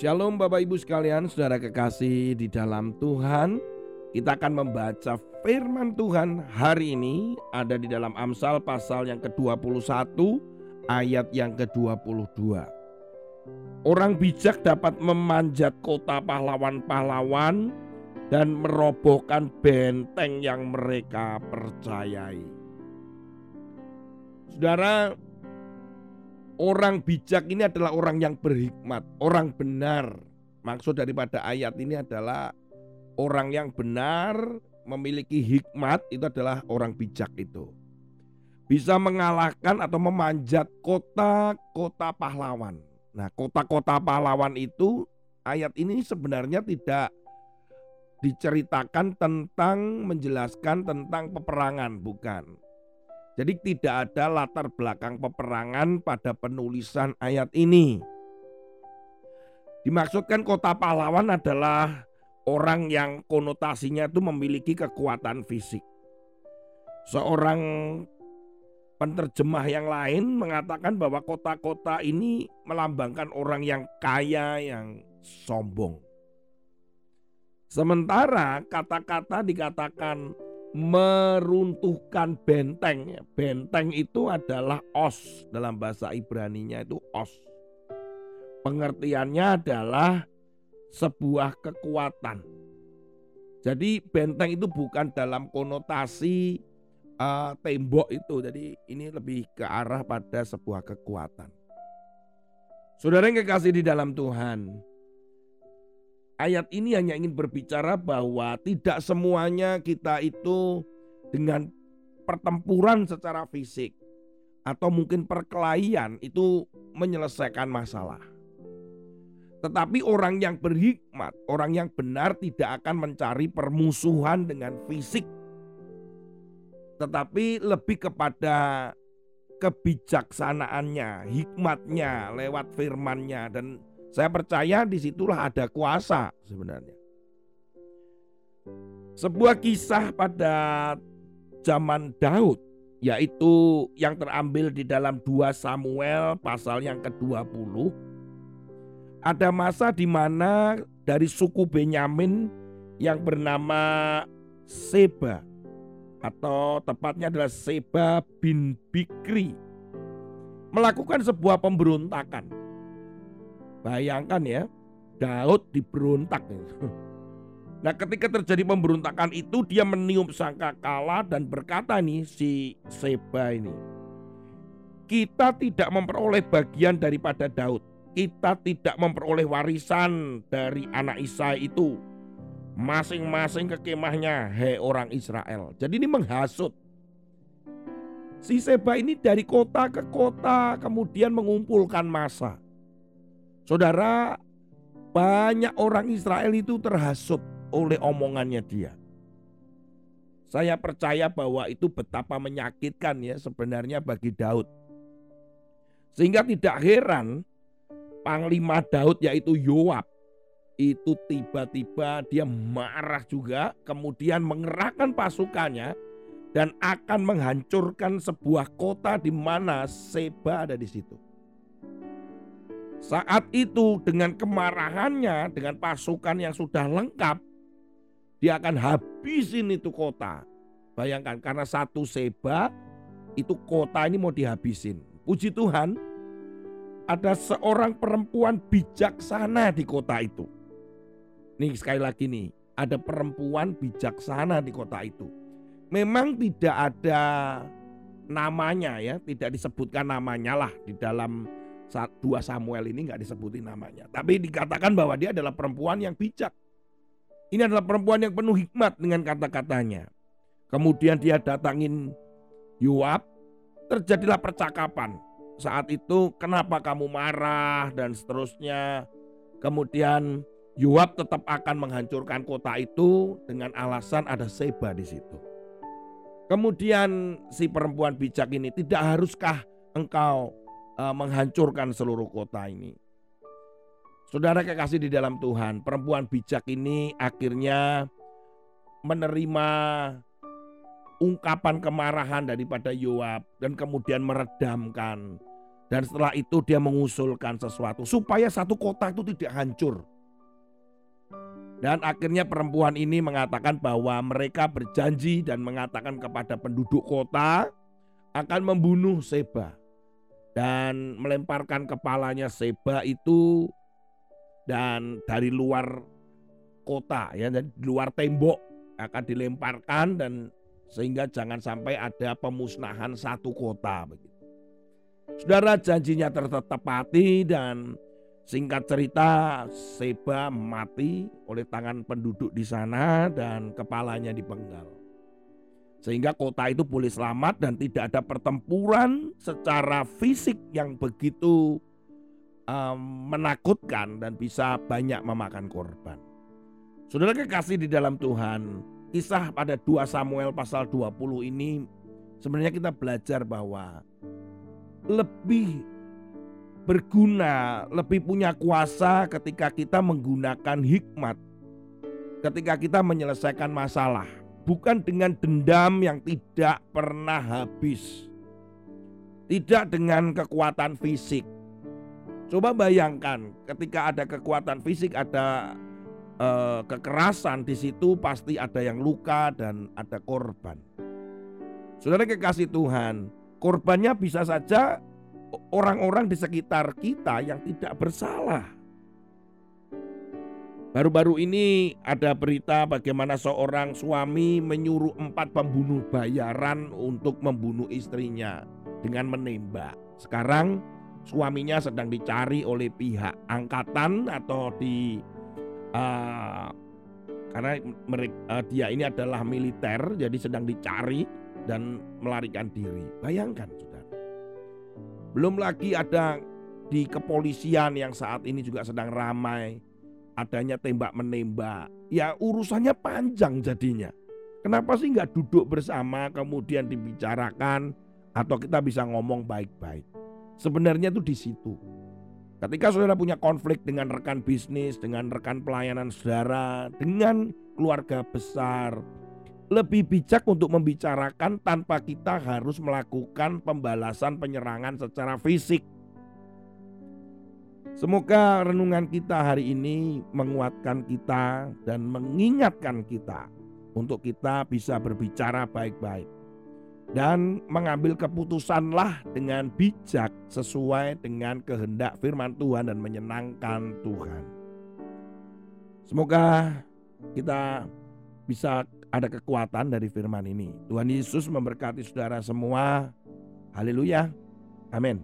Shalom Bapak Ibu sekalian, saudara kekasih di dalam Tuhan. Kita akan membaca firman Tuhan hari ini ada di dalam Amsal pasal yang ke-21 ayat yang ke-22. Orang bijak dapat memanjat kota pahlawan-pahlawan dan merobohkan benteng yang mereka percayai. Saudara, orang bijak ini adalah orang yang berhikmat, orang benar. Maksud daripada ayat ini adalah orang yang benar memiliki hikmat itu adalah orang bijak itu. Bisa mengalahkan atau memanjat kota-kota pahlawan. Nah, kota-kota pahlawan itu ayat ini sebenarnya tidak diceritakan tentang menjelaskan tentang peperangan, bukan. Jadi tidak ada latar belakang peperangan pada penulisan ayat ini. Dimaksudkan kota pahlawan adalah orang yang konotasinya itu memiliki kekuatan fisik. Seorang penerjemah yang lain mengatakan bahwa kota-kota ini melambangkan orang yang kaya, yang sombong. Sementara kata-kata dikatakan meruntuhkan benteng. Benteng itu adalah os dalam bahasa Ibrani-nya itu os. Pengertiannya adalah sebuah kekuatan. Jadi benteng itu bukan dalam konotasi uh, tembok itu. Jadi ini lebih ke arah pada sebuah kekuatan. Saudara yang kekasih di dalam Tuhan, ayat ini hanya ingin berbicara bahwa tidak semuanya kita itu dengan pertempuran secara fisik atau mungkin perkelahian itu menyelesaikan masalah. Tetapi orang yang berhikmat, orang yang benar tidak akan mencari permusuhan dengan fisik. Tetapi lebih kepada kebijaksanaannya, hikmatnya lewat firmannya dan saya percaya di situlah ada kuasa sebenarnya. Sebuah kisah pada zaman Daud yaitu yang terambil di dalam 2 Samuel pasal yang ke-20 ada masa di mana dari suku Benyamin yang bernama Seba atau tepatnya adalah Seba bin Bikri melakukan sebuah pemberontakan. Bayangkan ya, Daud diberontak. Nah ketika terjadi pemberontakan itu dia meniup sangka kala dan berkata nih si Seba ini. Kita tidak memperoleh bagian daripada Daud kita tidak memperoleh warisan dari anak Isai itu. Masing-masing ke kemahnya, hei orang Israel. Jadi ini menghasut. Si Seba ini dari kota ke kota kemudian mengumpulkan masa. Saudara, banyak orang Israel itu terhasut oleh omongannya dia. Saya percaya bahwa itu betapa menyakitkan ya sebenarnya bagi Daud. Sehingga tidak heran Panglima Daud yaitu Yoab itu tiba-tiba dia marah juga kemudian mengerahkan pasukannya dan akan menghancurkan sebuah kota di mana Seba ada di situ. Saat itu dengan kemarahannya dengan pasukan yang sudah lengkap dia akan habisin itu kota. Bayangkan karena satu Seba itu kota ini mau dihabisin. Puji Tuhan, ada seorang perempuan bijaksana di kota itu. Nih sekali lagi nih, ada perempuan bijaksana di kota itu. Memang tidak ada namanya ya, tidak disebutkan namanya lah di dalam dua Samuel ini nggak disebutin namanya. Tapi dikatakan bahwa dia adalah perempuan yang bijak. Ini adalah perempuan yang penuh hikmat dengan kata-katanya. Kemudian dia datangin Yoab, terjadilah percakapan saat itu kenapa kamu marah dan seterusnya. Kemudian Yoab tetap akan menghancurkan kota itu dengan alasan ada Seba di situ. Kemudian si perempuan bijak ini tidak haruskah engkau uh, menghancurkan seluruh kota ini? Saudara kekasih di dalam Tuhan, perempuan bijak ini akhirnya menerima ungkapan kemarahan daripada Yoab dan kemudian meredamkan Dan setelah itu dia mengusulkan sesuatu supaya satu kota itu tidak hancur. Dan akhirnya perempuan ini mengatakan bahwa mereka berjanji dan mengatakan kepada penduduk kota akan membunuh Seba dan melemparkan kepalanya Seba itu dan dari luar kota ya dan luar tembok akan dilemparkan dan sehingga jangan sampai ada pemusnahan satu kota begitu. Saudara janjinya tertepati dan singkat cerita Seba mati oleh tangan penduduk di sana dan kepalanya dipenggal. Sehingga kota itu boleh selamat dan tidak ada pertempuran secara fisik yang begitu um, menakutkan dan bisa banyak memakan korban. Saudara kekasih di dalam Tuhan, kisah pada 2 Samuel pasal 20 ini sebenarnya kita belajar bahwa lebih berguna, lebih punya kuasa ketika kita menggunakan hikmat. Ketika kita menyelesaikan masalah bukan dengan dendam yang tidak pernah habis, tidak dengan kekuatan fisik. Coba bayangkan, ketika ada kekuatan fisik, ada eh, kekerasan di situ, pasti ada yang luka dan ada korban. Saudara kekasih Tuhan, korbannya bisa saja orang-orang di sekitar kita yang tidak bersalah Baru-baru ini ada berita bagaimana seorang suami menyuruh empat pembunuh bayaran untuk membunuh istrinya dengan menembak. Sekarang suaminya sedang dicari oleh pihak angkatan atau di uh, karena mereka, uh, dia ini adalah militer jadi sedang dicari dan melarikan diri. Bayangkan saudara. Belum lagi ada di kepolisian yang saat ini juga sedang ramai adanya tembak menembak. Ya urusannya panjang jadinya. Kenapa sih nggak duduk bersama kemudian dibicarakan atau kita bisa ngomong baik-baik. Sebenarnya itu di situ. Ketika saudara punya konflik dengan rekan bisnis, dengan rekan pelayanan saudara, dengan keluarga besar, lebih bijak untuk membicarakan tanpa kita harus melakukan pembalasan penyerangan secara fisik. Semoga renungan kita hari ini menguatkan kita dan mengingatkan kita untuk kita bisa berbicara baik-baik dan mengambil keputusanlah dengan bijak sesuai dengan kehendak firman Tuhan dan menyenangkan Tuhan. Semoga kita bisa ada kekuatan dari firman ini. Tuhan Yesus memberkati saudara semua. Haleluya. Amin.